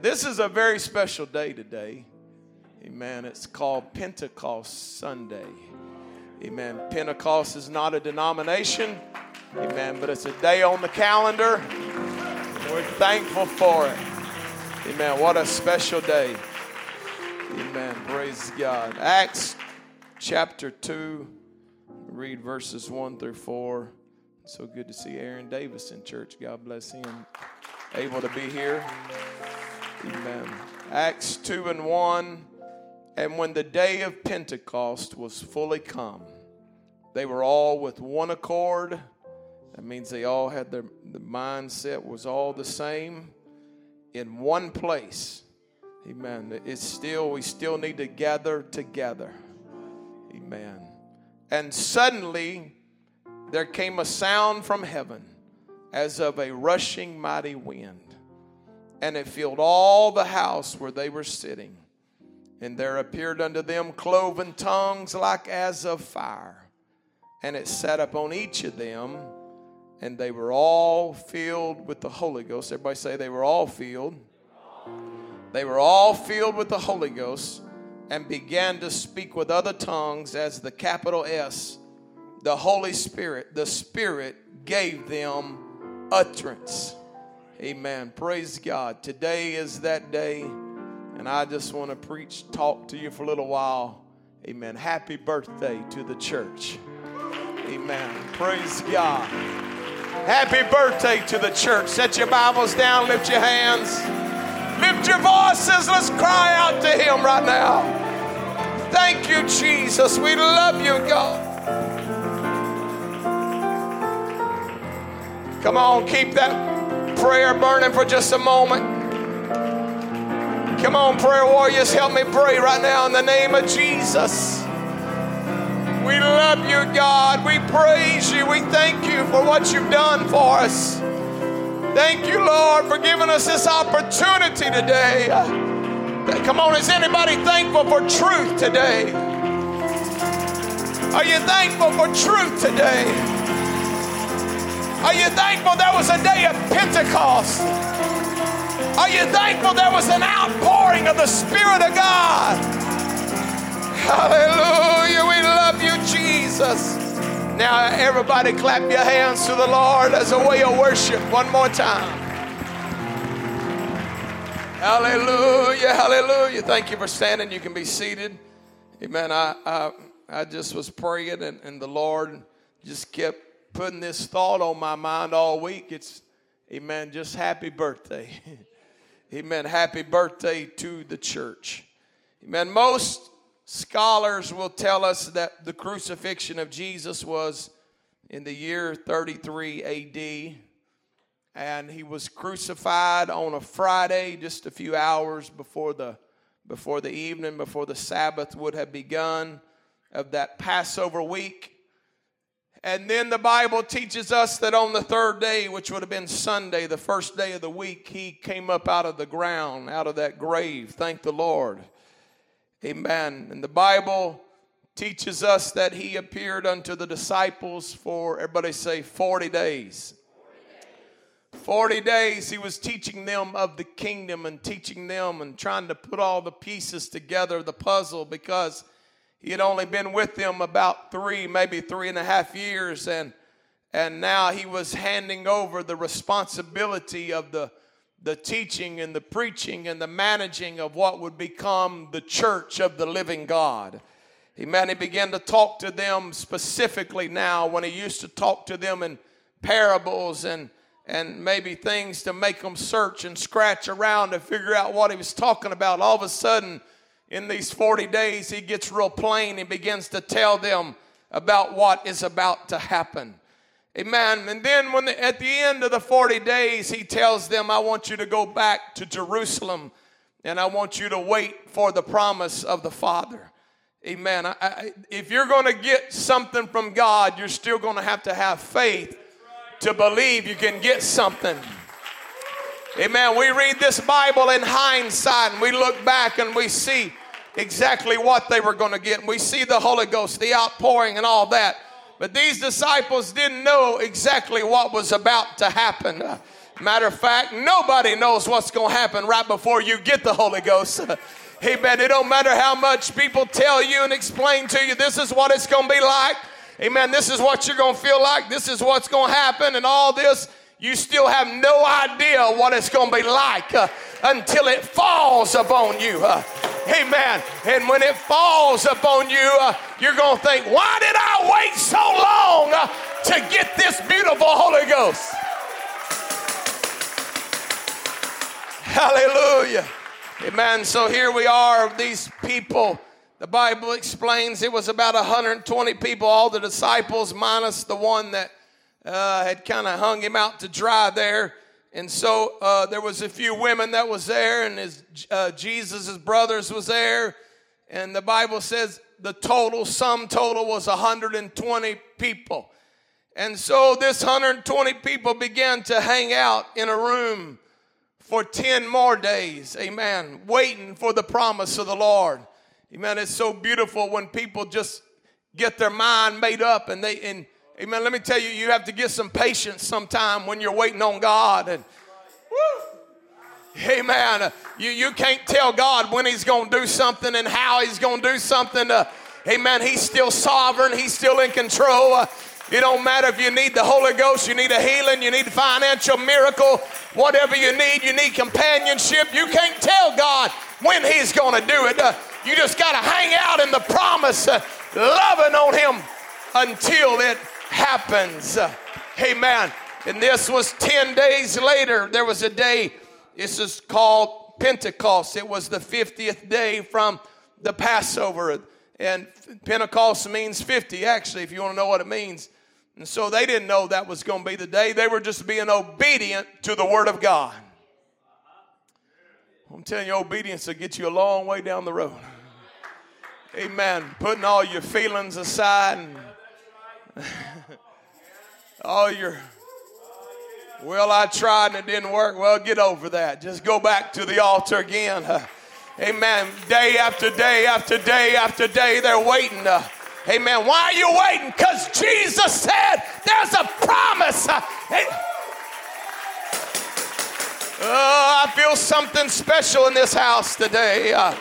This is a very special day today. Amen. It's called Pentecost Sunday. Amen. Pentecost is not a denomination. Amen. But it's a day on the calendar. We're thankful for it. Amen. What a special day. Amen. Praise God. Acts chapter 2, read verses 1 through 4. So good to see Aaron Davis in church. God bless him. Able to be here. Amen. Acts 2 and 1. And when the day of Pentecost was fully come, they were all with one accord. That means they all had their the mindset was all the same in one place. Amen. It's still we still need to gather together. Amen. And suddenly there came a sound from heaven as of a rushing mighty wind and it filled all the house where they were sitting. And there appeared unto them cloven tongues like as of fire, and it sat upon each of them, and they were all filled with the Holy Ghost. Everybody say they were all filled. They were all filled with the Holy Ghost and began to speak with other tongues as the capital S, the Holy Spirit, the Spirit gave them utterance. Amen. Praise God. Today is that day, and I just want to preach, talk to you for a little while. Amen. Happy birthday to the church. Amen. Praise God. Happy birthday to the church. Set your Bibles down, lift your hands, lift your voices. Let's cry out to Him right now. Thank you, Jesus. We love you, God. Come on, keep that prayer burning for just a moment. Come on, prayer warriors, help me pray right now in the name of Jesus. We love you, God. We praise you. We thank you for what you've done for us. Thank you, Lord, for giving us this opportunity today. Come on, is anybody thankful for truth today? Are you thankful for truth today? Are you thankful there was a day of Pentecost? Are you thankful there was an outpouring of the Spirit of God? Hallelujah. We love you, Jesus. Now, everybody, clap your hands to the Lord as a way of worship one more time. Hallelujah. Hallelujah. Thank you for standing. You can be seated. Amen. I, I, I just was praying, and, and the Lord just kept putting this thought on my mind all week. It's, amen, just happy birthday. amen, happy birthday to the church. Amen. Most scholars will tell us that the crucifixion of Jesus was in the year 33 AD. And he was crucified on a Friday, just a few hours before the, before the evening, before the Sabbath would have begun of that Passover week. And then the Bible teaches us that on the third day, which would have been Sunday, the first day of the week, he came up out of the ground, out of that grave. Thank the Lord. Amen. And the Bible teaches us that he appeared unto the disciples for, everybody say, 40 days. 40 days he was teaching them of the kingdom and teaching them and trying to put all the pieces together, the puzzle, because he had only been with them about three, maybe three and a half years, and and now he was handing over the responsibility of the the teaching and the preaching and the managing of what would become the church of the living God. Amen. He began to talk to them specifically now when he used to talk to them in parables and and maybe things to make them search and scratch around to figure out what he was talking about. All of a sudden, in these 40 days, he gets real plain and begins to tell them about what is about to happen. Amen. And then when the, at the end of the 40 days, he tells them, I want you to go back to Jerusalem and I want you to wait for the promise of the Father. Amen. I, I, if you're going to get something from God, you're still going to have to have faith to believe you can get something. Amen. We read this Bible in hindsight and we look back and we see exactly what they were going to get. And we see the Holy Ghost, the outpouring, and all that. But these disciples didn't know exactly what was about to happen. Matter of fact, nobody knows what's going to happen right before you get the Holy Ghost. Amen. It don't matter how much people tell you and explain to you this is what it's going to be like. Amen. This is what you're going to feel like. This is what's going to happen and all this. You still have no idea what it's going to be like uh, until it falls upon you. Uh, amen. And when it falls upon you, uh, you're going to think, why did I wait so long uh, to get this beautiful Holy Ghost? Hallelujah. Amen. So here we are, these people. The Bible explains it was about 120 people, all the disciples, minus the one that uh, had kind of hung him out to dry there. And so uh, there was a few women that was there, and his uh, Jesus' brothers was there. And the Bible says the total, sum total was 120 people. And so this 120 people began to hang out in a room for 10 more days, amen, waiting for the promise of the Lord. Amen. It's so beautiful when people just get their mind made up and they, and amen, let me tell you, you have to get some patience sometime when you're waiting on God. And, woo, amen, you, you can't tell God when He's going to do something and how He's going to do something. Uh, amen. He's still sovereign, He's still in control. Uh, it don't matter if you need the Holy Ghost, you need a healing, you need a financial miracle, whatever you need, you need companionship. You can't tell God when He's going to do it. Uh, you just got to hang out in the promise, uh, loving on Him until it happens. Amen. And this was 10 days later. There was a day, this is called Pentecost. It was the 50th day from the Passover. And Pentecost means 50, actually, if you want to know what it means. And so they didn't know that was going to be the day. They were just being obedient to the Word of God. I'm telling you, obedience will get you a long way down the road. Amen. Putting all your feelings aside and all your, well, I tried and it didn't work. Well, get over that. Just go back to the altar again. Amen. Day after day after day after day, they're waiting. Uh, Amen. Why are you waiting? Because Jesus said there's a promise. Oh, I feel something special in this house today. Uh,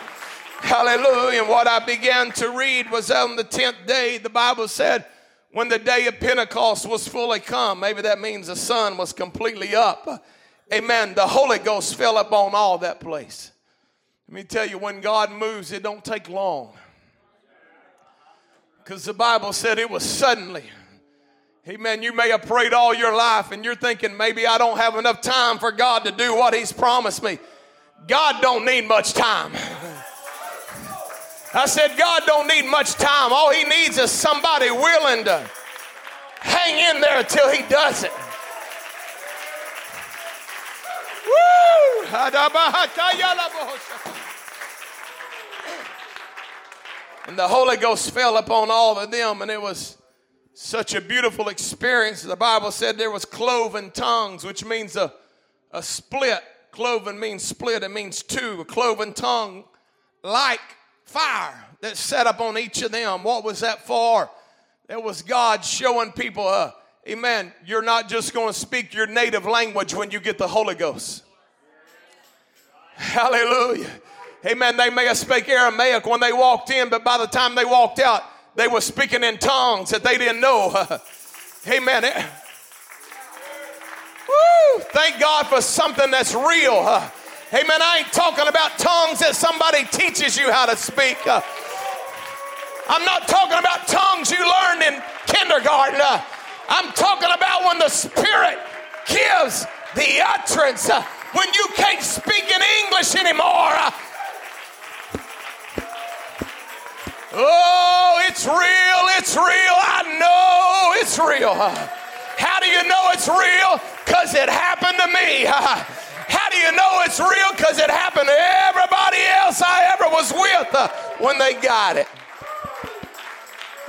hallelujah. And what I began to read was on the 10th day, the Bible said, when the day of Pentecost was fully come, maybe that means the sun was completely up. Amen. The Holy Ghost fell upon all that place. Let me tell you, when God moves, it don't take long. Because the Bible said it was suddenly. Amen. You may have prayed all your life and you're thinking maybe I don't have enough time for God to do what He's promised me. God don't need much time. I said, God don't need much time. All He needs is somebody willing to hang in there until He does it. Woo! And the Holy Ghost fell upon all of them, and it was such a beautiful experience. The Bible said there was cloven tongues, which means a, a split. Cloven means split, it means two. A cloven tongue like fire that set up on each of them. What was that for? It was God showing people, uh, amen, you're not just going to speak your native language when you get the Holy Ghost. Hallelujah. Amen. They may have spoke Aramaic when they walked in, but by the time they walked out, they were speaking in tongues that they didn't know. Amen. Woo! Thank God for something that's real. Amen. I ain't talking about tongues that somebody teaches you how to speak. Uh, I'm not talking about tongues you learned in kindergarten. Uh, I'm talking about when the Spirit gives the utterance. Uh, when you can't speak in English anymore, Oh, it's real, it's real. I know it's real. How do you know it's real? Because it happened to me. How do you know it's real? Because it happened to everybody else I ever was with uh, when they got it.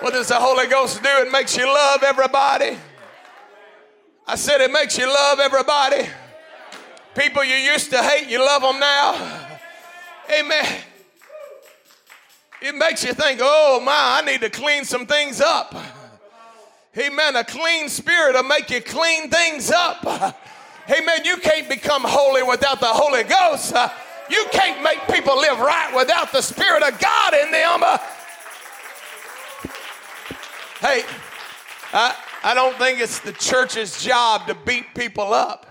What does the Holy Ghost do? It makes you love everybody. I said it makes you love everybody. People you used to hate, you love them now. Amen. It makes you think, oh my, I need to clean some things up. Amen. A clean spirit will make you clean things up. Amen. You can't become holy without the Holy Ghost. Uh, you can't make people live right without the Spirit of God in them. Uh, hey, I, I don't think it's the church's job to beat people up.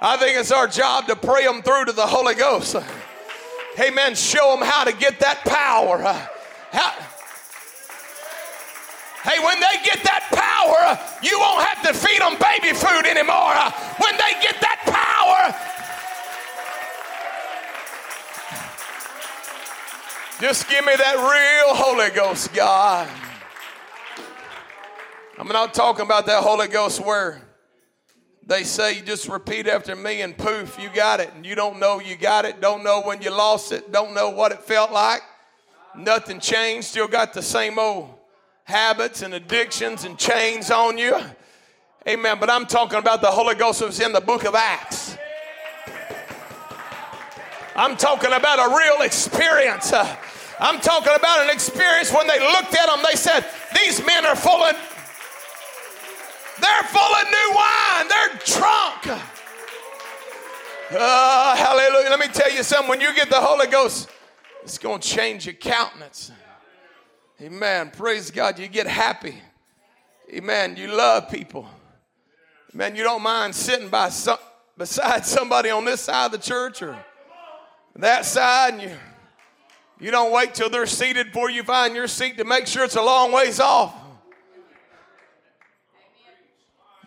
I think it's our job to pray them through to the Holy Ghost. Hey Amen. Show them how to get that power. Uh, how, Hey, when they get that power, you won't have to feed them baby food anymore. When they get that power, just give me that real Holy Ghost, God. I'm not talking about that Holy Ghost where they say you just repeat after me and poof, you got it. And you don't know you got it, don't know when you lost it, don't know what it felt like. Nothing changed, still got the same old habits and addictions and chains on you. Amen. But I'm talking about the Holy Ghost that was in the book of Acts. I'm talking about a real experience. Uh, I'm talking about an experience when they looked at them, they said, These men are full of, they're full of new wine. They're drunk. Uh, hallelujah. Let me tell you something. When you get the Holy Ghost, it's going to change your countenance. Amen. Praise God. You get happy. Amen. You love people. Amen. You don't mind sitting by some, beside somebody on this side of the church or that side, and you you don't wait till they're seated before you find your seat to make sure it's a long ways off.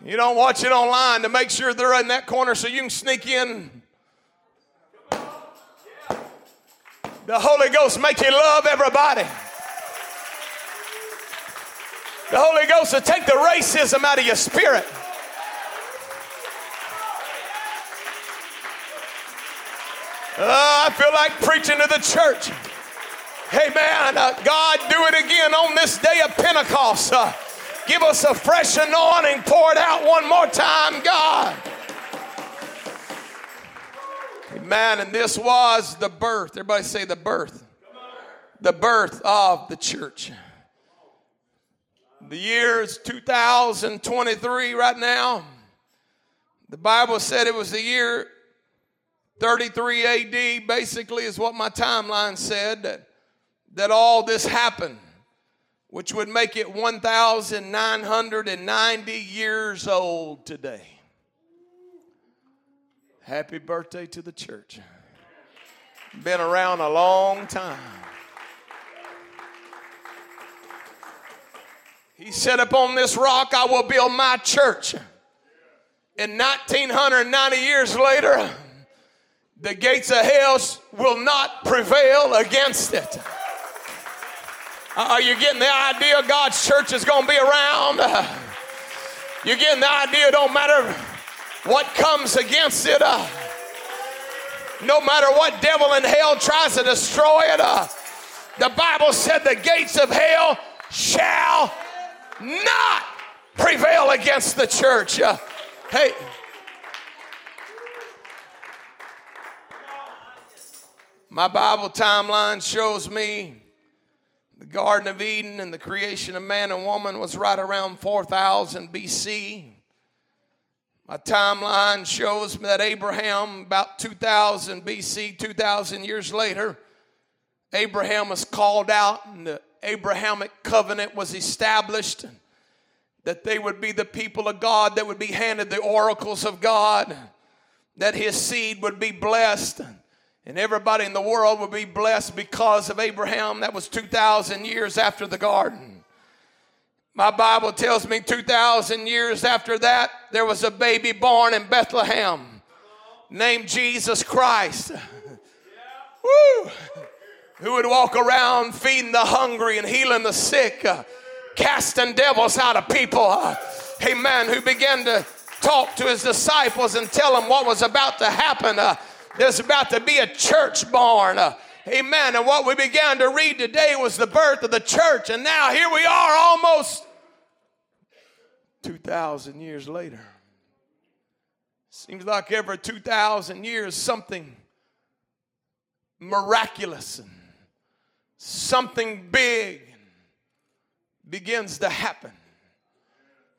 You don't watch it online to make sure they're in that corner so you can sneak in. The Holy Ghost make you love everybody. The Holy Ghost will take the racism out of your spirit. Uh, I feel like preaching to the church. Hey man, uh, God, do it again on this day of Pentecost. Uh, give us a fresh anointing. Pour it out one more time, God. Amen. And this was the birth. Everybody say the birth. The birth of the church. The year is 2023 right now. The Bible said it was the year 33 AD, basically, is what my timeline said, that, that all this happened, which would make it 1,990 years old today. Happy birthday to the church. Been around a long time. He said, Upon this rock I will build my church. And 1990 years later, the gates of hell will not prevail against it. Are you getting the idea God's church is going to be around? You're getting the idea, don't matter what comes against it, uh, no matter what devil in hell tries to destroy it. Uh, the Bible said the gates of hell shall not prevail against the church. Uh, hey, my Bible timeline shows me the Garden of Eden and the creation of man and woman was right around 4000 BC. My timeline shows me that Abraham, about 2000 BC, 2000 years later, Abraham was called out and the Abrahamic covenant was established, that they would be the people of God that would be handed the oracles of God, that his seed would be blessed, and everybody in the world would be blessed because of Abraham. That was 2,000 years after the garden. My Bible tells me 2,000 years after that, there was a baby born in Bethlehem named Jesus Christ. Woo! Who would walk around feeding the hungry and healing the sick, uh, casting devils out of people. Uh, amen. Who began to talk to his disciples and tell them what was about to happen. Uh, there's about to be a church born. Uh, amen. And what we began to read today was the birth of the church. And now here we are almost 2,000 years later. Seems like every 2,000 years something miraculous and something big begins to happen.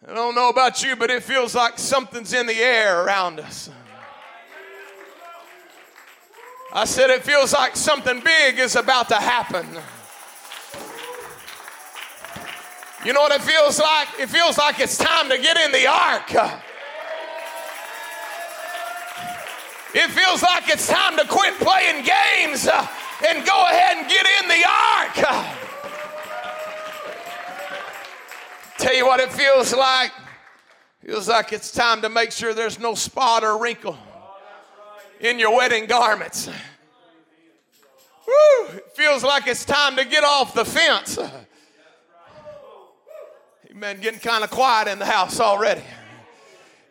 I don't know about you, but it feels like something's in the air around us. I said it feels like something big is about to happen. You know what it feels like? It feels like it's time to get in the ark. It feels like it's time to quit playing games and go ahead and get in the ark. Tell you what it feels like. Feels like it's time to make sure there's no spot or wrinkle in your wedding garments. Woo, it feels like it's time to get off the fence. Amen. Getting kind of quiet in the house already.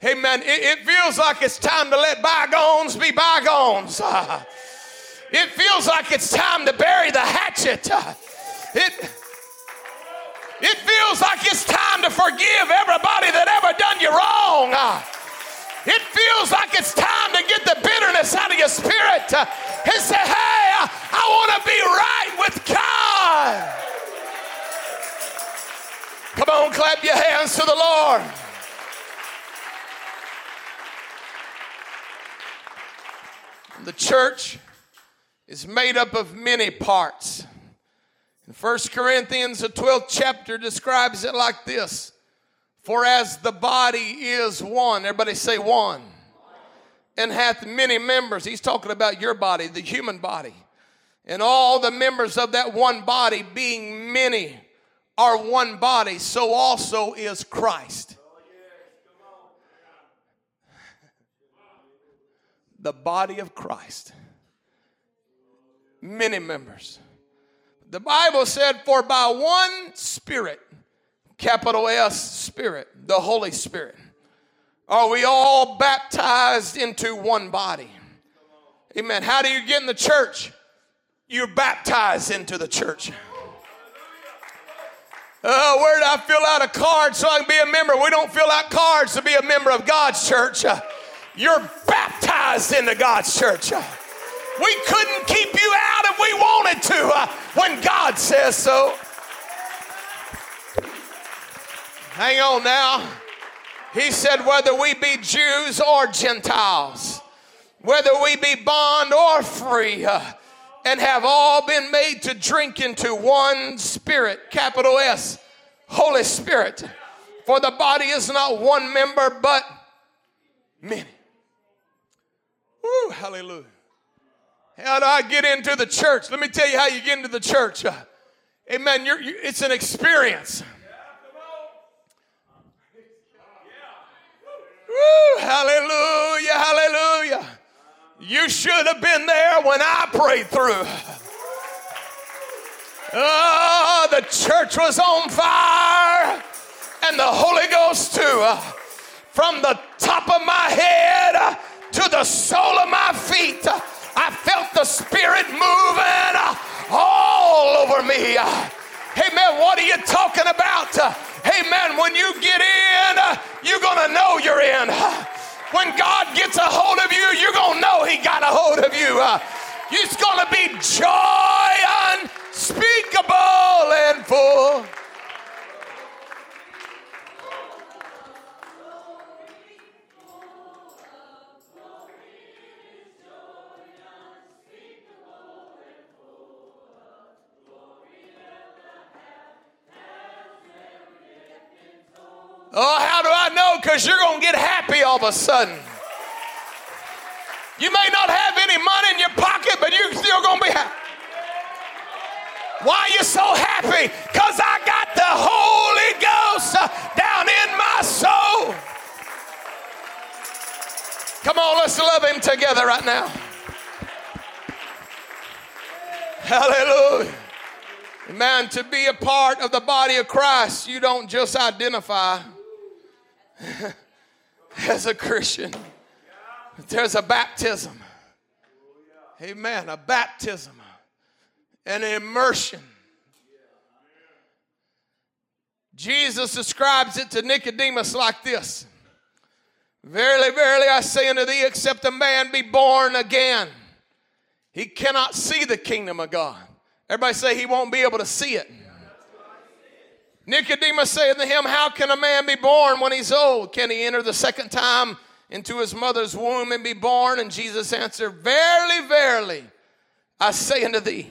Amen. It, it feels like it's time to let bygones be bygones. It feels like it's time to bury the hatchet. It, it feels like it's time to forgive everybody that ever done you wrong. It feels like it's time to get the bitterness out of your spirit and say, hey, I want to be right with God. Come on, clap your hands to the Lord. The church is made up of many parts. In 1 Corinthians, the 12th chapter describes it like this For as the body is one, everybody say one, and hath many members. He's talking about your body, the human body. And all the members of that one body, being many, are one body, so also is Christ. The body of Christ. Many members. The Bible said, For by one Spirit, capital S Spirit, the Holy Spirit, are we all baptized into one body. Amen. How do you get in the church? You're baptized into the church. Oh, where did I fill out a card so I can be a member? We don't fill out cards to be a member of God's church. Uh, you're baptized into God's church. Uh, We couldn't keep you out if we wanted to uh, when God says so. Hang on now. He said, whether we be Jews or Gentiles, whether we be bond or free, uh, and have all been made to drink into one spirit, capital S, Holy Spirit. For the body is not one member, but many. Woo, hallelujah. How do I get into the church? Let me tell you how you get into the church. Uh, amen. You're, you, it's an experience. Woo, hallelujah, hallelujah. You should have been there when I prayed through. Oh, the church was on fire and the Holy Ghost too. Uh, from the top of my head uh, to the sole of my feet. I felt the Spirit moving all over me. Hey man, what are you talking about? Hey man, when you get in, you're gonna know you're in. When God gets a hold of you, you're gonna know He got a hold of you. It's gonna be joy unspeakable and full. Because you're going to get happy all of a sudden. You may not have any money in your pocket, but you're still going to be happy. Why are you so happy? Because I got the Holy Ghost down in my soul. Come on, let's love Him together right now. Hallelujah. Man, to be a part of the body of Christ, you don't just identify as a Christian. There's a baptism. Amen. A baptism, an immersion. Jesus describes it to Nicodemus like this Verily, verily, I say unto thee, except a man be born again, he cannot see the kingdom of God. Everybody say he won't be able to see it. Nicodemus saith to him, How can a man be born when he's old? Can he enter the second time into his mother's womb and be born? And Jesus answered, Verily, verily, I say unto thee,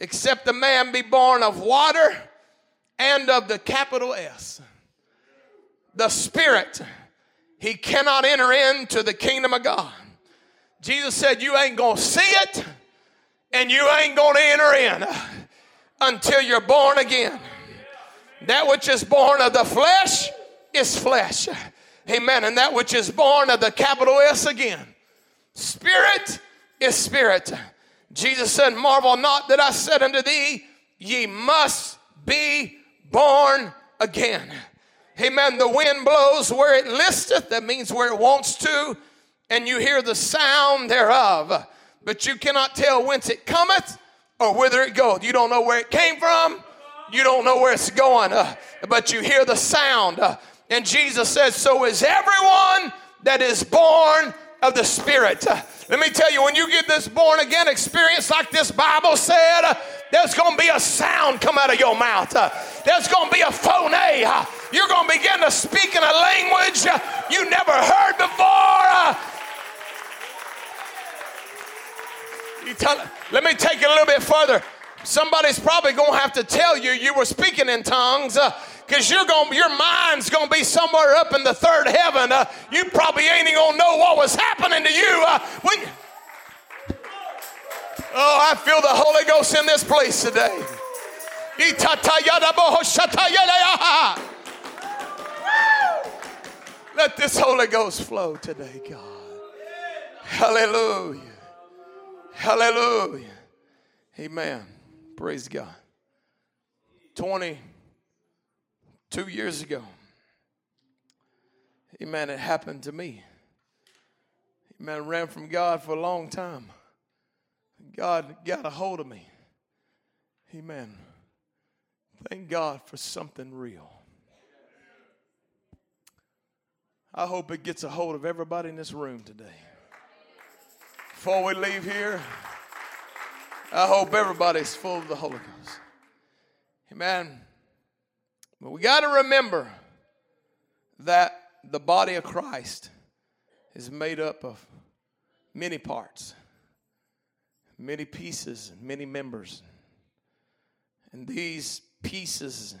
except a man be born of water and of the capital S, the Spirit, he cannot enter into the kingdom of God. Jesus said, You ain't gonna see it and you ain't gonna enter in until you're born again. That which is born of the flesh is flesh. Amen. And that which is born of the capital S again. Spirit is spirit. Jesus said, Marvel not that I said unto thee, ye must be born again. Amen. The wind blows where it listeth, that means where it wants to, and you hear the sound thereof, but you cannot tell whence it cometh or whither it goeth. You don't know where it came from, you don't know where it's going, uh, but you hear the sound. Uh, and Jesus says, So is everyone that is born of the Spirit. Uh, let me tell you, when you get this born again experience, like this Bible said, uh, there's going to be a sound come out of your mouth. Uh, there's going to be a phone. Uh, you're going to begin to speak in a language you never heard before. Tell, let me take it a little bit further. Somebody's probably going to have to tell you you were speaking in tongues because uh, you're going your mind's going to be somewhere up in the third heaven. Uh, you probably ain't even going to know what was happening to you uh, when. Oh, I feel the Holy Ghost in this place today. Let this Holy Ghost flow today, God. Hallelujah. Hallelujah. Amen. Praise God. 22 years ago, amen, it happened to me. Amen, I ran from God for a long time. God got a hold of me. Amen. Thank God for something real. I hope it gets a hold of everybody in this room today. Before we leave here, I hope everybody's full of the Holy Ghost. Amen. But we got to remember that the body of Christ is made up of many parts, many pieces, and many members. And these pieces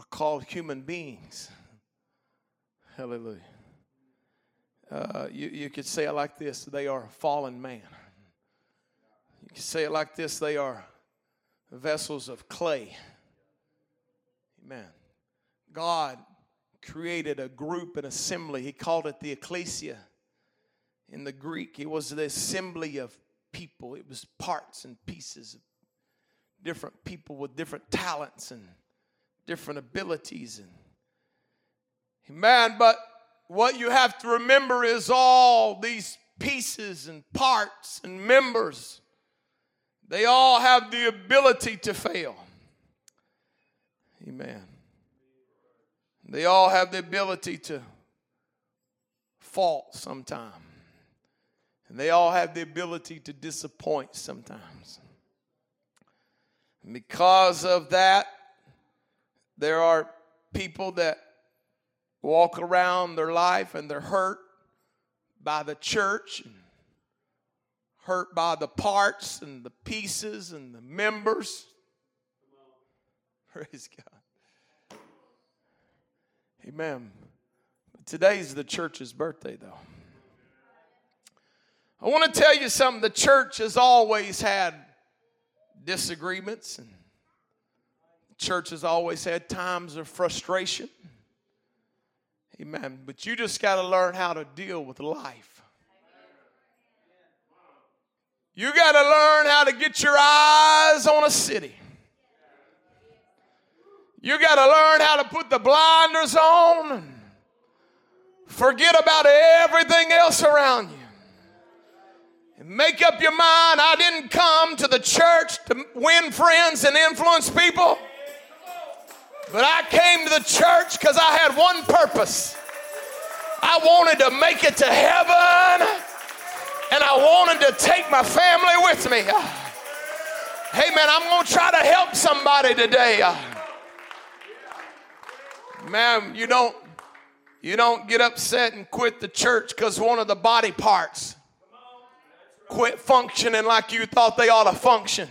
are called human beings. Hallelujah. Uh, you, you could say it like this they are fallen man. You say it like this they are vessels of clay. Amen. God created a group, an assembly. He called it the ecclesia in the Greek. It was the assembly of people, it was parts and pieces of different people with different talents and different abilities. And man, but what you have to remember is all these pieces and parts and members they all have the ability to fail. Amen. They all have the ability to fault sometime. And they all have the ability to disappoint sometimes. And because of that, there are people that walk around their life and they're hurt by the church and hurt by the parts and the pieces and the members. Praise God. Amen. Today's the church's birthday, though. I want to tell you something. The church has always had disagreements, and church has always had times of frustration. Amen. But you just got to learn how to deal with life. You got to learn how to get your eyes on a city. You got to learn how to put the blinders on. Forget about everything else around you. And make up your mind I didn't come to the church to win friends and influence people. But I came to the church because I had one purpose. I wanted to make it to heaven and I wanted to take my family with me. Hey, man, I'm going to try to help somebody today. Man, you don't you don't get upset and quit the church because one of the body parts quit functioning like you thought they ought to function.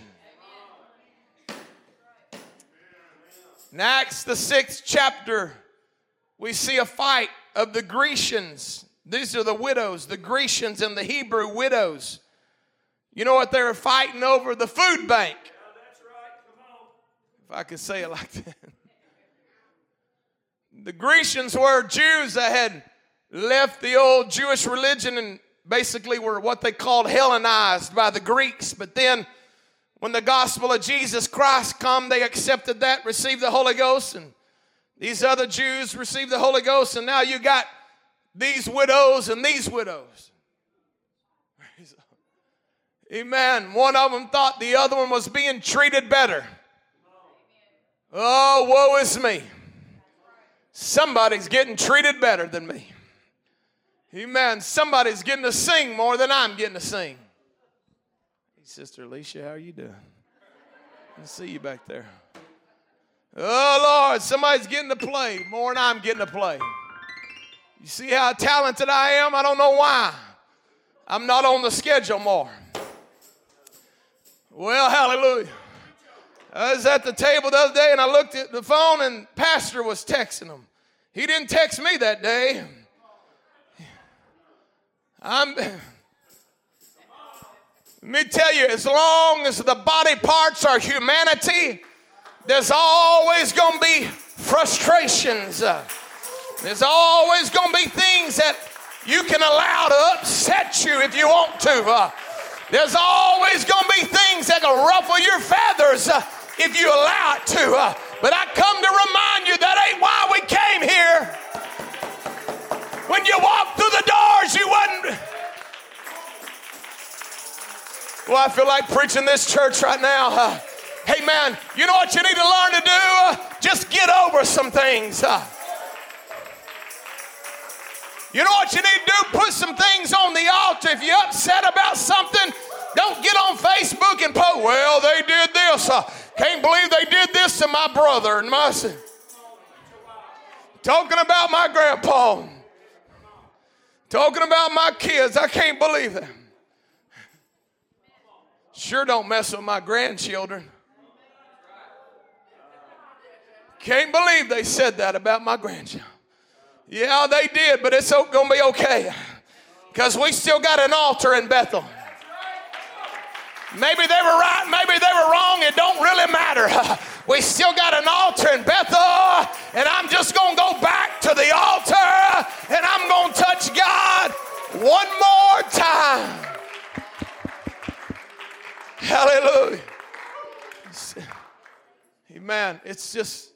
In Acts, the sixth chapter, we see a fight of the Grecians. These are the widows, the Grecians and the Hebrew widows. You know what they were fighting over? The food bank. If I could say it like that. The Grecians were Jews that had left the old Jewish religion and basically were what they called Hellenized by the Greeks. But then when the gospel of Jesus Christ come, they accepted that, received the Holy Ghost, and these other Jews received the Holy Ghost, and now you got these widows and these widows. Amen. One of them thought the other one was being treated better. Oh, woe is me. Somebody's getting treated better than me. Amen. Somebody's getting to sing more than I'm getting to sing. Hey, Sister Alicia, how are you doing? I see you back there. Oh, Lord, somebody's getting to play more than I'm getting to play. You see how talented I am? I don't know why. I'm not on the schedule more. Well, hallelujah. I was at the table the other day and I looked at the phone and Pastor was texting him. He didn't text me that day. I'm let me tell you, as long as the body parts are humanity, there's always going to be frustrations. There's always going to be things that you can allow to upset you if you want to. Uh, there's always going to be things that will ruffle your feathers uh, if you allow it to. Uh, but I come to remind you that ain't why we came here. When you walked through the doors, you wasn't. Well, I feel like preaching this church right now. Uh, hey, man, you know what you need to learn to do? Uh, just get over some things. Uh, you know what you need to do? Put some things on the altar. If you're upset about something, don't get on Facebook and post, well, they did this. I can't believe they did this to my brother and my son. Talking about my grandpa. Talking about my kids. I can't believe that. Sure don't mess with my grandchildren. Can't believe they said that about my grandchildren. Yeah, they did, but it's going to be okay because we still got an altar in Bethel. Maybe they were right, maybe they were wrong. It don't really matter. We still got an altar in Bethel, and I'm just going to go back to the altar and I'm going to touch God one more time. Hallelujah. Amen. It's just,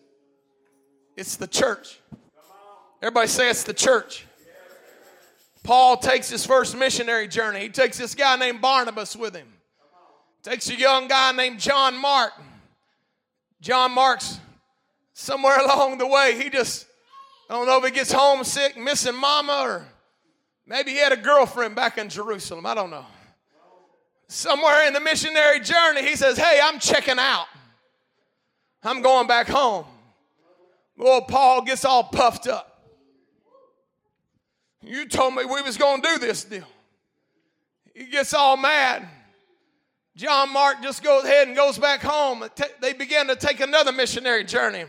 it's the church. Everybody say it's the church. Paul takes his first missionary journey. He takes this guy named Barnabas with him. Takes a young guy named John Mark. John Mark's somewhere along the way. He just, I don't know if he gets homesick, missing mama, or maybe he had a girlfriend back in Jerusalem. I don't know. Somewhere in the missionary journey, he says, Hey, I'm checking out. I'm going back home. Well, Paul gets all puffed up. You told me we was going to do this deal. He gets all mad. John Mark just goes ahead and goes back home. They begin to take another missionary journey.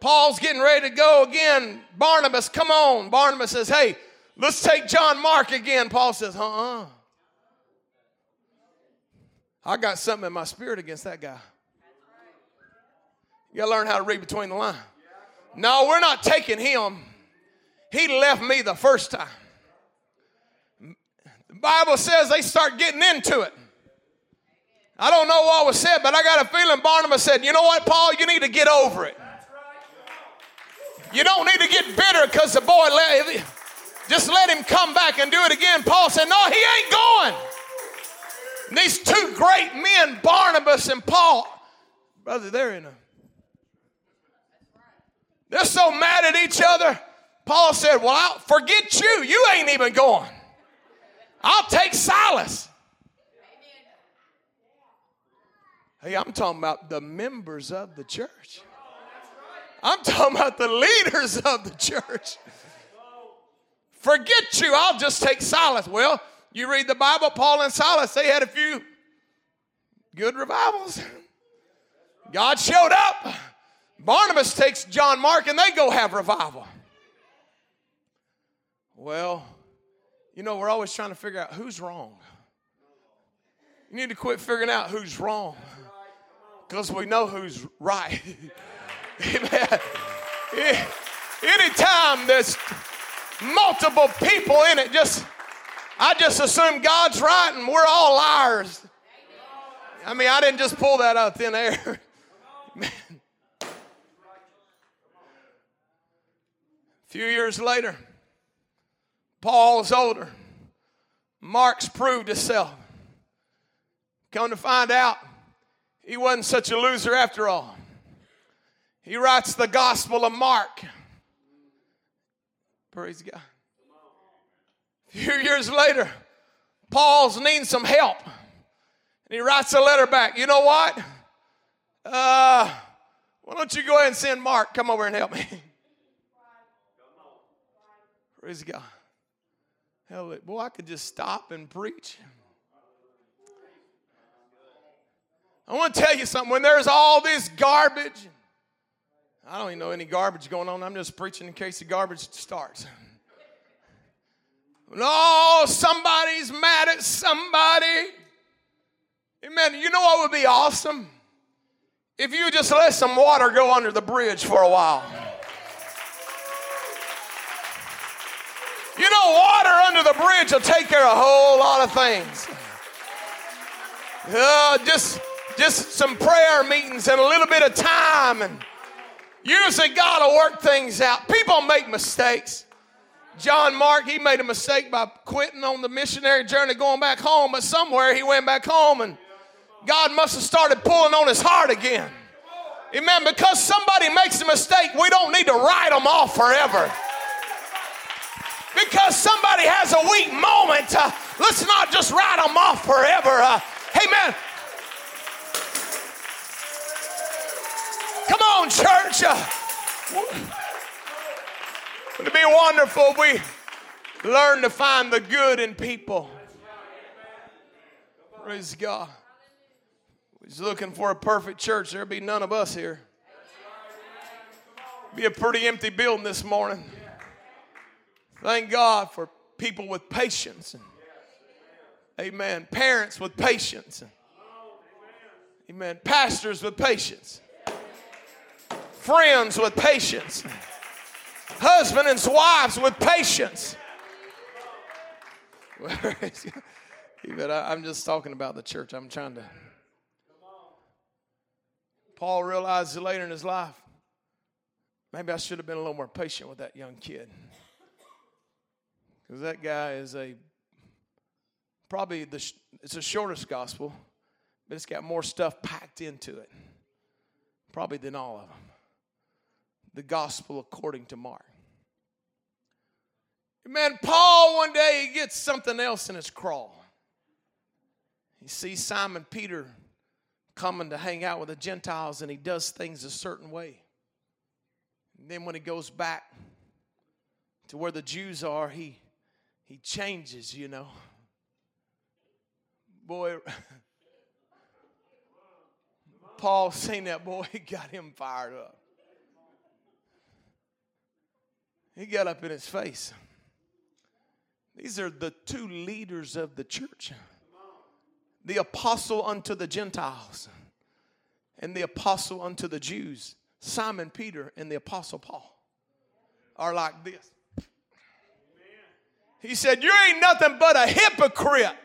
Paul's getting ready to go again. Barnabas, come on. Barnabas says, Hey, let's take John Mark again. Paul says, Uh uh I got something in my spirit against that guy. You got to learn how to read between the lines. No, we're not taking him. He left me the first time. The Bible says they start getting into it. I don't know what was said, but I got a feeling Barnabas said, You know what, Paul? You need to get over it. You don't need to get bitter because the boy let, just let him come back and do it again. Paul said, No, he ain't going. And these two great men, Barnabas and Paul, brother, they're in a. They're so mad at each other. Paul said, Well, I'll forget you. You ain't even going. I'll take Silas. Hey, I'm talking about the members of the church. I'm talking about the leaders of the church. Forget you, I'll just take Silas. Well, you read the Bible, Paul and Silas, they had a few good revivals. God showed up. Barnabas takes John Mark and they go have revival. Well, you know, we're always trying to figure out who's wrong. You need to quit figuring out who's wrong because we know who's right. Amen. Anytime there's multiple people in it, just I just assume God's right and we're all liars. I mean, I didn't just pull that out of thin air. Man. A few years later, Paul's older. Mark's proved himself. Come to find out, he wasn't such a loser after all. He writes the Gospel of Mark. Praise God. A few years later, Paul's needing some help. And he writes a letter back. You know what? Uh, why don't you go ahead and send Mark? Come over and help me. Praise God. Hell, boy, I could just stop and preach. I want to tell you something. When there's all this garbage, I don't even know any garbage going on. I'm just preaching in case the garbage starts. No, somebody's mad at somebody. Amen. You know what would be awesome? If you just let some water go under the bridge for a while. You know, water under the bridge will take care of a whole lot of things. Uh, just, just some prayer meetings and a little bit of time, and usually God will work things out. People make mistakes. John Mark, he made a mistake by quitting on the missionary journey, going back home, but somewhere he went back home and God must have started pulling on his heart again. Amen. Because somebody makes a mistake, we don't need to write them off forever. Because somebody has a weak moment, uh, let's not just write them off forever. Uh, amen. Come on, church. Uh, It'd be wonderful if we learn to find the good in people. Praise God. He's looking for a perfect church. There'll be none of us here. Be a pretty empty building this morning. Thank God for people with patience. And, amen. Parents with patience. And, amen. Pastors with patience. Friends with patience Husbands and wives with patience. but I'm just talking about the church. I'm trying to. Paul realized later in his life, maybe I should have been a little more patient with that young kid. Because that guy is a probably the it's the shortest gospel, but it's got more stuff packed into it, probably than all of them. The gospel according to Mark. Man, Paul one day he gets something else in his crawl. He sees Simon Peter coming to hang out with the Gentiles and he does things a certain way. And then when he goes back to where the Jews are, he he changes, you know. Boy, Paul seen that boy, got him fired up. He got up in his face. These are the two leaders of the church the apostle unto the Gentiles and the apostle unto the Jews. Simon Peter and the apostle Paul are like this. He said, You ain't nothing but a hypocrite.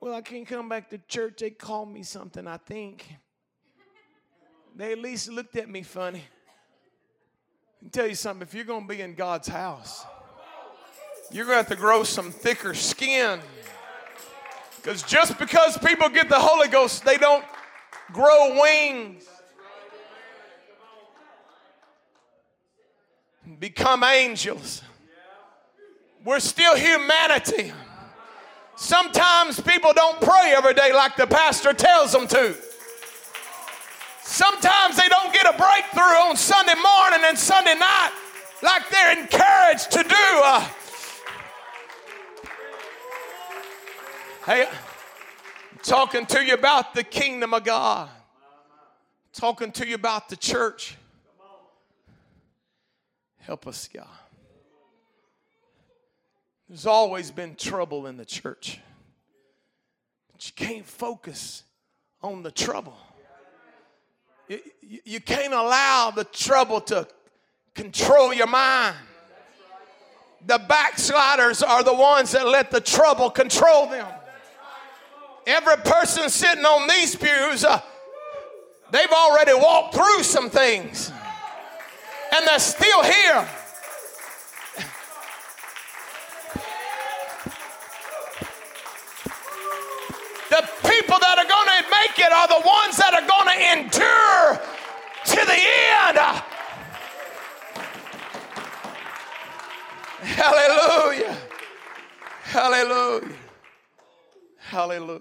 Well, I can't come back to church. They called me something, I think. They at least looked at me funny tell you something if you're going to be in God's house, you're going to have to grow some thicker skin. Because just because people get the Holy Ghost, they don't grow wings. Become angels. We're still humanity. Sometimes people don't pray every day like the pastor tells them to. Sometimes they don't get a breakthrough on Sunday morning and Sunday night like they're encouraged to do. Uh, hey, I'm talking to you about the kingdom of God, talking to you about the church. Help us, God. There's always been trouble in the church. But you can't focus on the trouble. You, you can't allow the trouble to control your mind. The backsliders are the ones that let the trouble control them. Every person sitting on these pews, uh, they've already walked through some things, and they're still here. The people that are going to make it are the ones that are going to endure to the end. Hallelujah. Hallelujah. Hallelujah.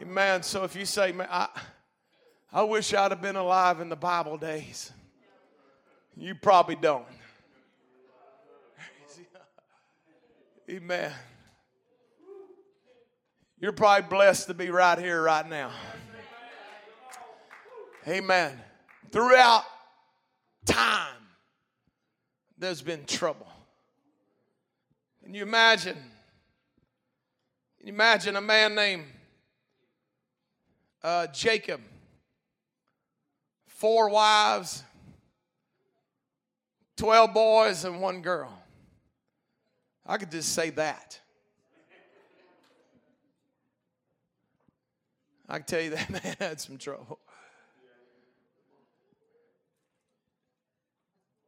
Amen. So if you say, man, I, I wish I'd have been alive in the Bible days, you probably don't. Amen. You're probably blessed to be right here, right now. Amen. Throughout time, there's been trouble. Can you imagine? Can you imagine a man named uh, Jacob, four wives, 12 boys, and one girl? I could just say that. I can tell you that man had some trouble.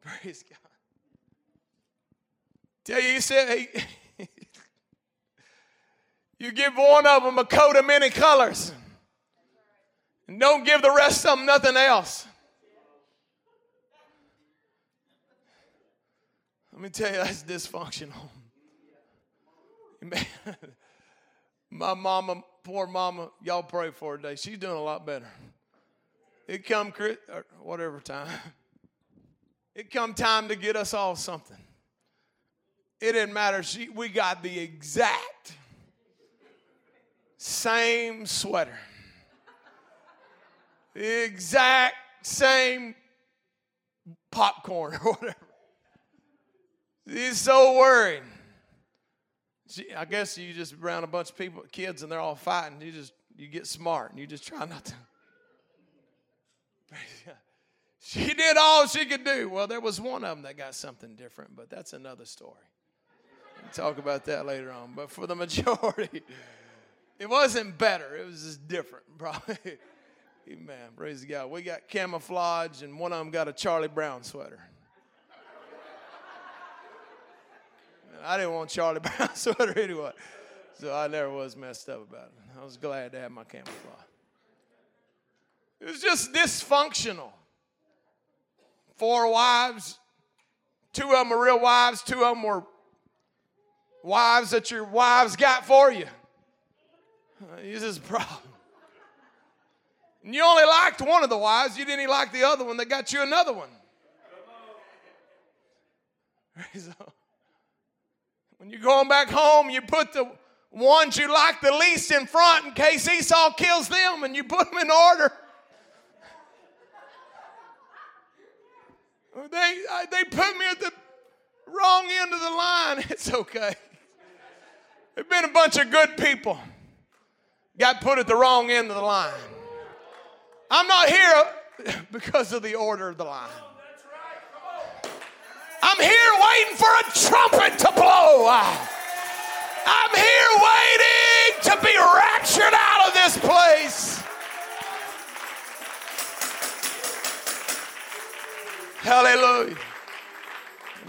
Praise God. Tell you, he said, hey, you give one of them a coat of many colors, and don't give the rest of them nothing else. Let me tell you, that's dysfunctional. My mama, poor mama, y'all pray for her today. She's doing a lot better. It come whatever time. It come time to get us all something. It didn't matter. She, we got the exact same sweater, the exact same popcorn or whatever. He's so worried. I guess you just around a bunch of people, kids, and they're all fighting. You just you get smart and you just try not to. She did all she could do. Well, there was one of them that got something different, but that's another story. We'll talk about that later on. But for the majority, it wasn't better. It was just different, probably. Amen. Praise God. We got camouflage, and one of them got a Charlie Brown sweater. I didn't want Charlie Brown sweater anyway, so I never was messed up about it. I was glad to have my camouflage. It was just dysfunctional. Four wives, two of them were real wives, two of them were wives that your wives got for you. Uh, this is a problem. And you only liked one of the wives, you didn't like the other one that got you another one. When you're going back home, you put the ones you like the least in front in case Esau kills them and you put them in order. They, they put me at the wrong end of the line. It's okay. There've been a bunch of good people got put at the wrong end of the line. I'm not here because of the order of the line. I'm here waiting for a trumpet to blow. I'm here waiting to be raptured out of this place. Hallelujah.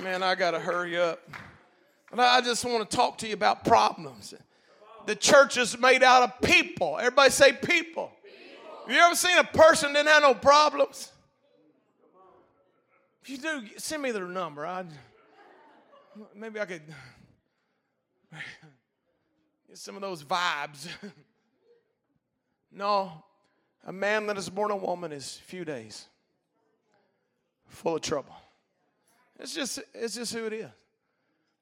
Man, I got to hurry up. But I just want to talk to you about problems. The church is made out of people. Everybody say people. people. Have you ever seen a person that had no problems? You do, send me their number. I maybe I could get some of those vibes. no, A man that is born a woman is few days, full of trouble. It's just, it's just who it is.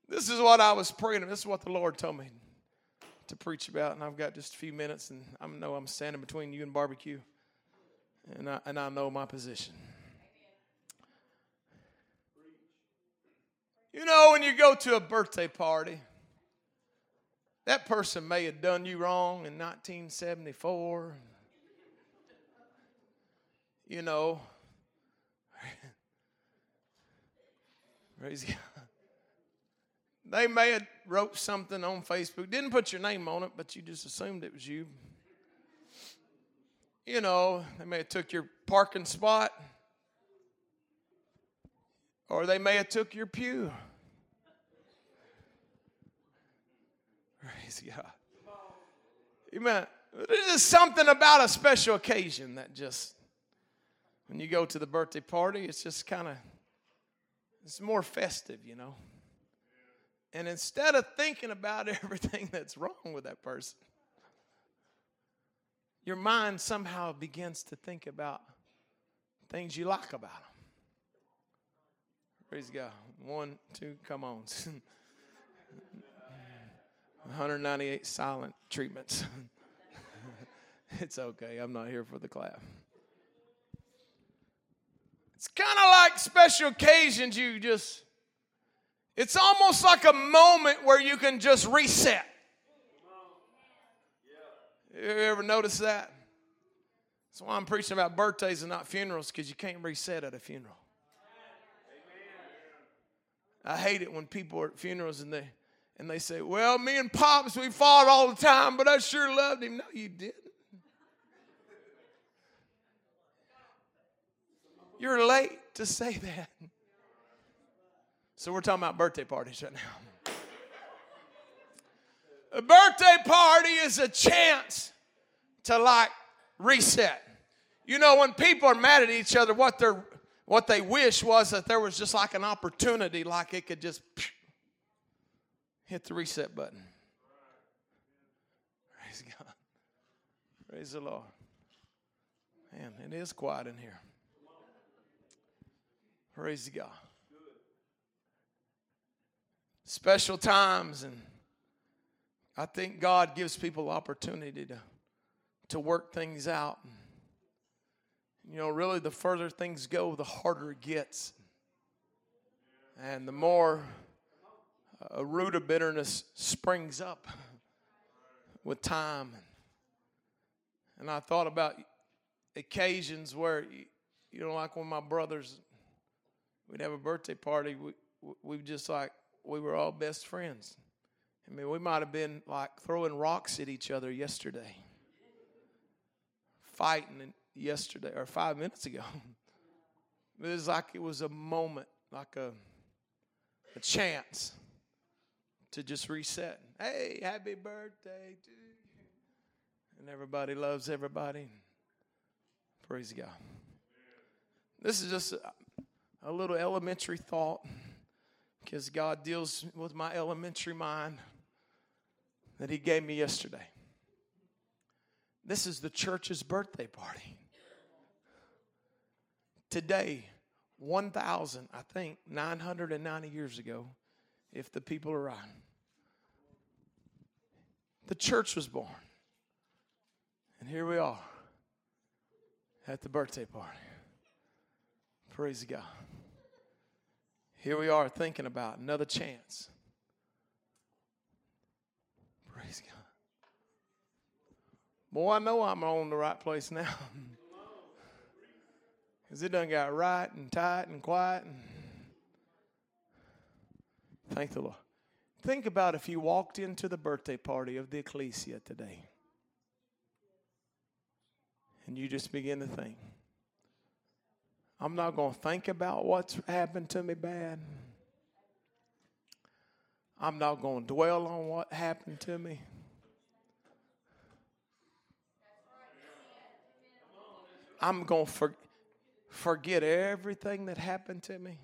This is what I was praying. This is what the Lord told me to preach about, and I've got just a few minutes, and I know I'm standing between you and barbecue, and I, and I know my position. You know, when you go to a birthday party, that person may have done you wrong in 1974. You know, praise God. They may have wrote something on Facebook, didn't put your name on it, but you just assumed it was you. You know, they may have took your parking spot, or they may have took your pew. Praise God. Amen. There's just something about a special occasion that just, when you go to the birthday party, it's just kind of, it's more festive, you know. And instead of thinking about everything that's wrong with that person, your mind somehow begins to think about things you like about them. Praise God. One, two, come on. 198 silent treatments. it's okay. I'm not here for the clap. It's kind of like special occasions you just it's almost like a moment where you can just reset. You ever notice that? That's why I'm preaching about birthdays and not funerals because you can't reset at a funeral. I hate it when people are at funerals and they and they say, "Well, me and pops we fought all the time, but I sure loved him." No, you didn't. You're late to say that. So we're talking about birthday parties right now. A birthday party is a chance to like reset. You know, when people are mad at each other, what they're what they wish was that there was just like an opportunity, like it could just hit the reset button. Praise God. Praise the Lord. Man, it is quiet in here. Praise God special times and I think God gives people opportunity to to work things out. You know, really the further things go, the harder it gets. And the more uh, a root of bitterness springs up with time. And I thought about occasions where, you know, like when my brothers, we'd have a birthday party, we, we just like we were all best friends. I mean, we might have been like throwing rocks at each other yesterday, fighting yesterday or five minutes ago. it was like it was a moment, like a, a chance to just reset. Hey, happy birthday to. And everybody loves everybody. Praise God. This is just a, a little elementary thought because God deals with my elementary mind that He gave me yesterday. This is the church's birthday party. Today, 1,000, I think, 990 years ago, if the people are right, the church was born. And here we are at the birthday party. Praise God. Here we are thinking about another chance. Praise God. Boy, I know I'm on the right place now. Because it done got right and tight and quiet. And Thank the Lord. Think about if you walked into the birthday party of the ecclesia today and you just begin to think, I'm not going to think about what's happened to me bad. I'm not going to dwell on what happened to me. I'm going to for, forget everything that happened to me.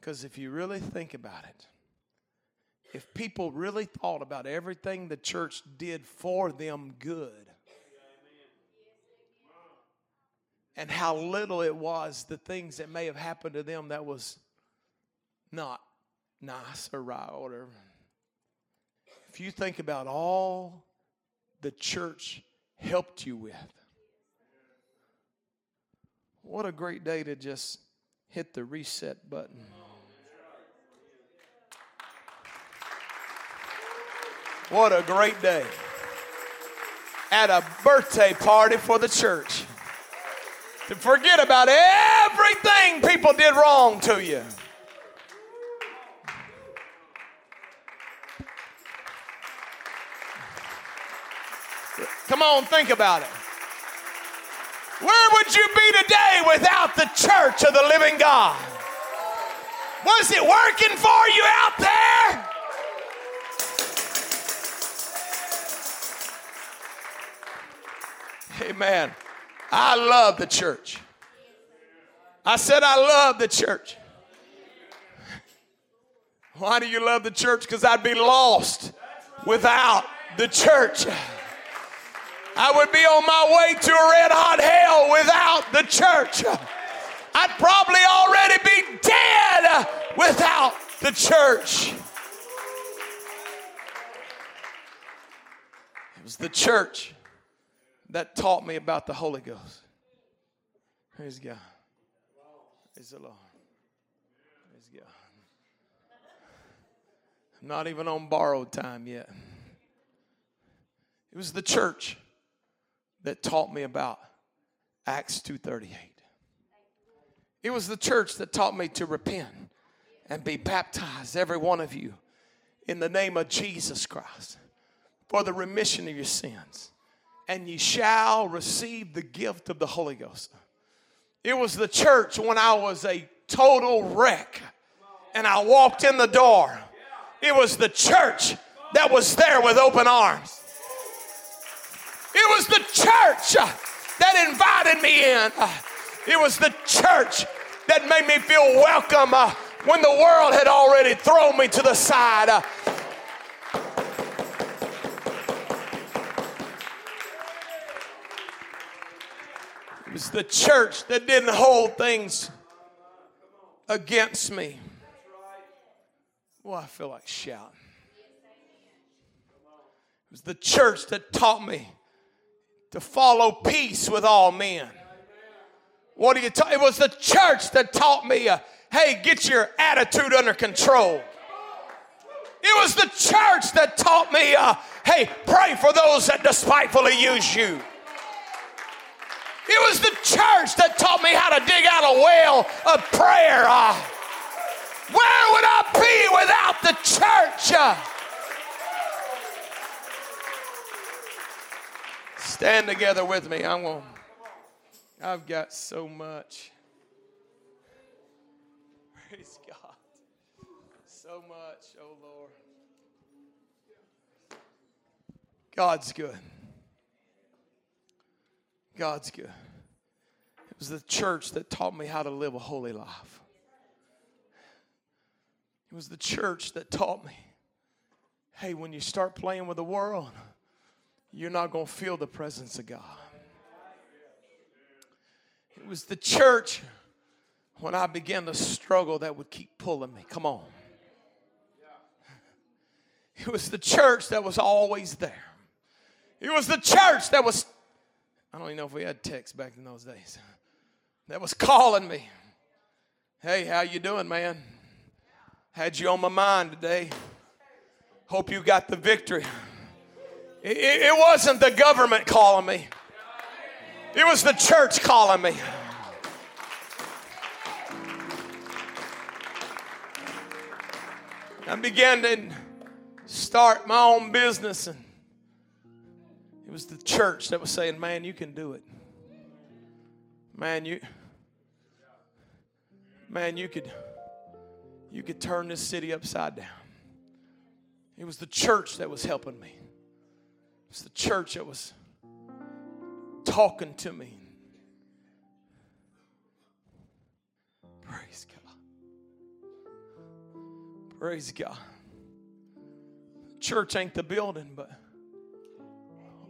Because if you really think about it, if people really thought about everything the church did for them good, and how little it was the things that may have happened to them that was not nice or right or whatever. If you think about all the church helped you with, what a great day to just hit the reset button. What a great day. At a birthday party for the church. To forget about everything people did wrong to you. Come on, think about it. Where would you be today without the church of the living God? Was it working for you out there? Amen. I love the church. I said, I love the church. Why do you love the church? Because I'd be lost without the church. I would be on my way to a red hot hell without the church. I'd probably already be dead without the church. It was the church that taught me about the Holy Ghost. Praise God. Praise the Lord. Praise God. I'm not even on borrowed time yet. It was the church that taught me about Acts 2:38. It was the church that taught me to repent and be baptized every one of you in the name of Jesus Christ for the remission of your sins and ye shall receive the gift of the Holy Ghost. It was the church when I was a total wreck and I walked in the door. It was the church that was there with open arms. It was the church that invited me in. It was the church that made me feel welcome uh, when the world had already thrown me to the side. It was the church that didn't hold things against me. Well, I feel like shouting. It was the church that taught me to follow peace with all men. What do you talk? It was the church that taught me, uh, hey, get your attitude under control. It was the church that taught me, uh, hey, pray for those that despitefully use you. It was the church that taught me how to dig out a well of prayer. Uh, where would I be without the church? Stand together with me. I'm going. I've got so much. Praise God. So much, oh Lord. God's good. God's good. It was the church that taught me how to live a holy life. It was the church that taught me hey, when you start playing with the world, you're not going to feel the presence of God. It was the church when I began to struggle that would keep pulling me. Come on. It was the church that was always there. It was the church that was I don't even know if we had text back in those days. That was calling me. Hey, how you doing, man? Had you on my mind today. Hope you got the victory. It, it wasn't the government calling me. It was the church calling me. I began to start my own business and it was the church that was saying, Man, you can do it. Man, you man, you could you could turn this city upside down. It was the church that was helping me. It was the church that was talking to me. Praise God. Praise God. Church ain't the building, but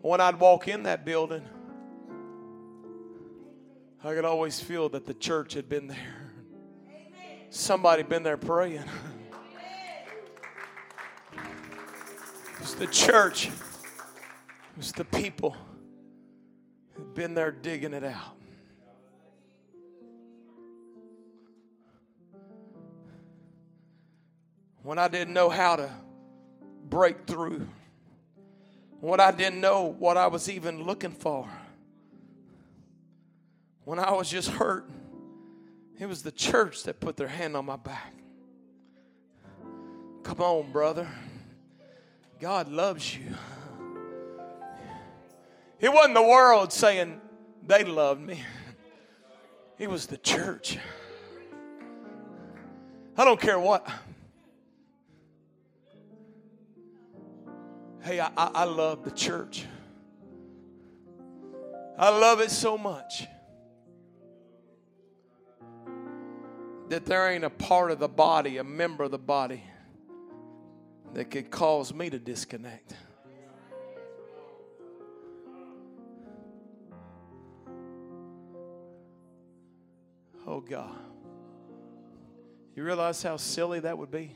when I'd walk in that building, I could always feel that the church had been there. Somebody been there praying. It was the church. It was the people who'd been there digging it out. When I didn't know how to break through, when I didn't know what I was even looking for, when I was just hurt, it was the church that put their hand on my back. Come on, brother. God loves you. It wasn't the world saying they loved me, it was the church. I don't care what. Hey, I, I, I love the church. I love it so much that there ain't a part of the body, a member of the body, that could cause me to disconnect. Oh God. You realize how silly that would be?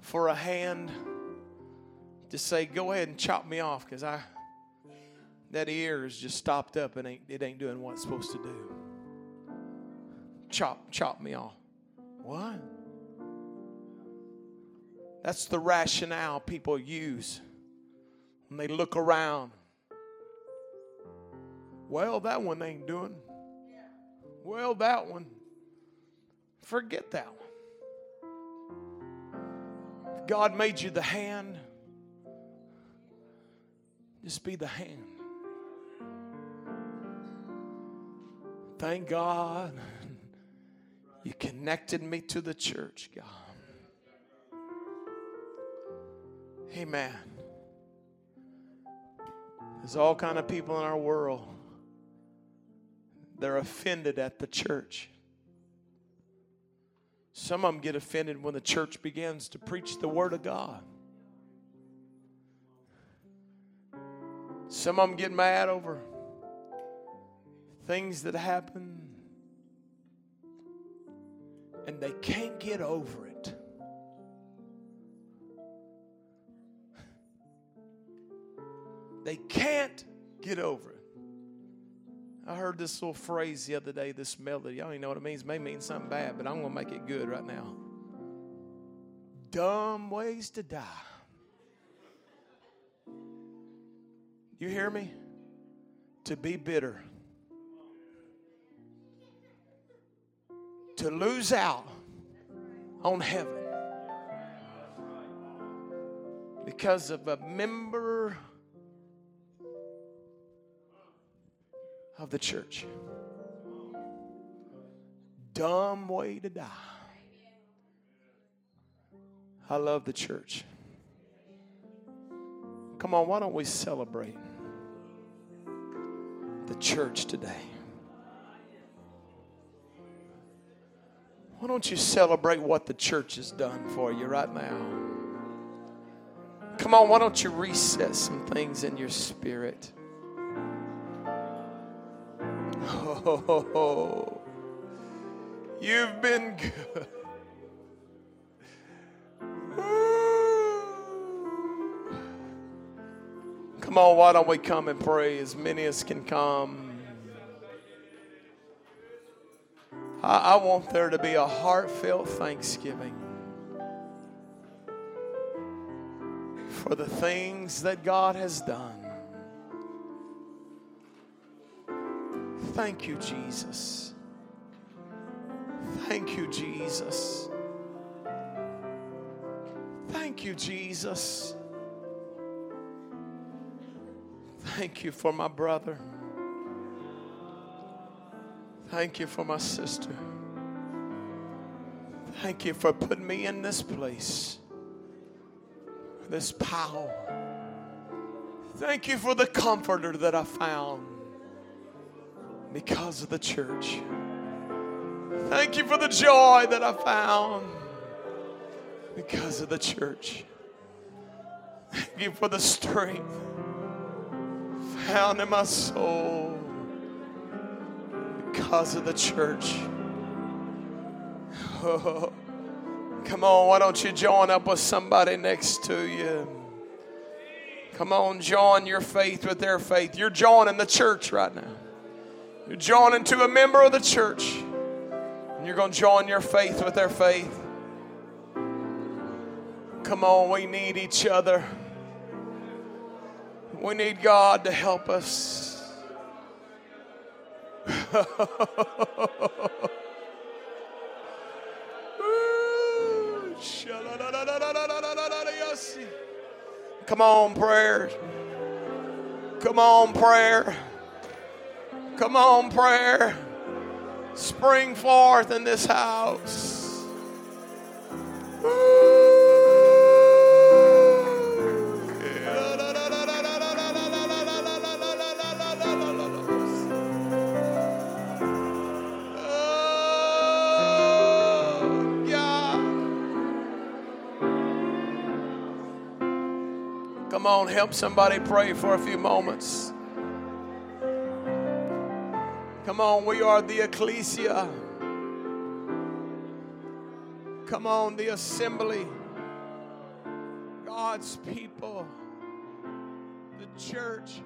For a hand to say, go ahead and chop me off because I that ear is just stopped up and ain't, it ain't doing what it's supposed to do. Chop, chop me off. What? That's the rationale people use when they look around. Well, that one ain't doing. Well, that one. Forget that one. If God made you the hand, just be the hand. Thank God you connected me to the church, God. Amen. There's all kind of people in our world. They're offended at the church. Some of them get offended when the church begins to preach the word of God. Some of them get mad over things that happen and they can't get over it. They can't get over it. I heard this little phrase the other day, this melody. Y'all don't even know what it means. It may mean something bad, but I'm going to make it good right now. Dumb ways to die. You hear me? To be bitter. To lose out on heaven because of a member of the church. Dumb way to die. I love the church. Come on, why don't we celebrate the church today? Why don't you celebrate what the church has done for you right now? Come on, why don't you reset some things in your spirit? Oh, you've been good. Come on, why don't we come and pray as many as can come? I, I want there to be a heartfelt thanksgiving for the things that God has done. Thank you, Jesus. Thank you, Jesus. Thank you, Jesus. Thank you for my brother. Thank you for my sister. Thank you for putting me in this place, this power. Thank you for the comforter that I found because of the church. Thank you for the joy that I found because of the church. Thank you for the strength found in my soul because of the church. Oh, come on, why don't you join up with somebody next to you? Come on, join your faith with their faith. You're joining the church right now. You're joining to a member of the church. And you're going to join your faith with their faith. Come on, we need each other. We need God to help us. Come on, prayer. Come on, prayer. Come on, prayer. Spring forth in this house. Come on, help somebody pray for a few moments. Come on, we are the ecclesia. Come on, the assembly. God's people. The church.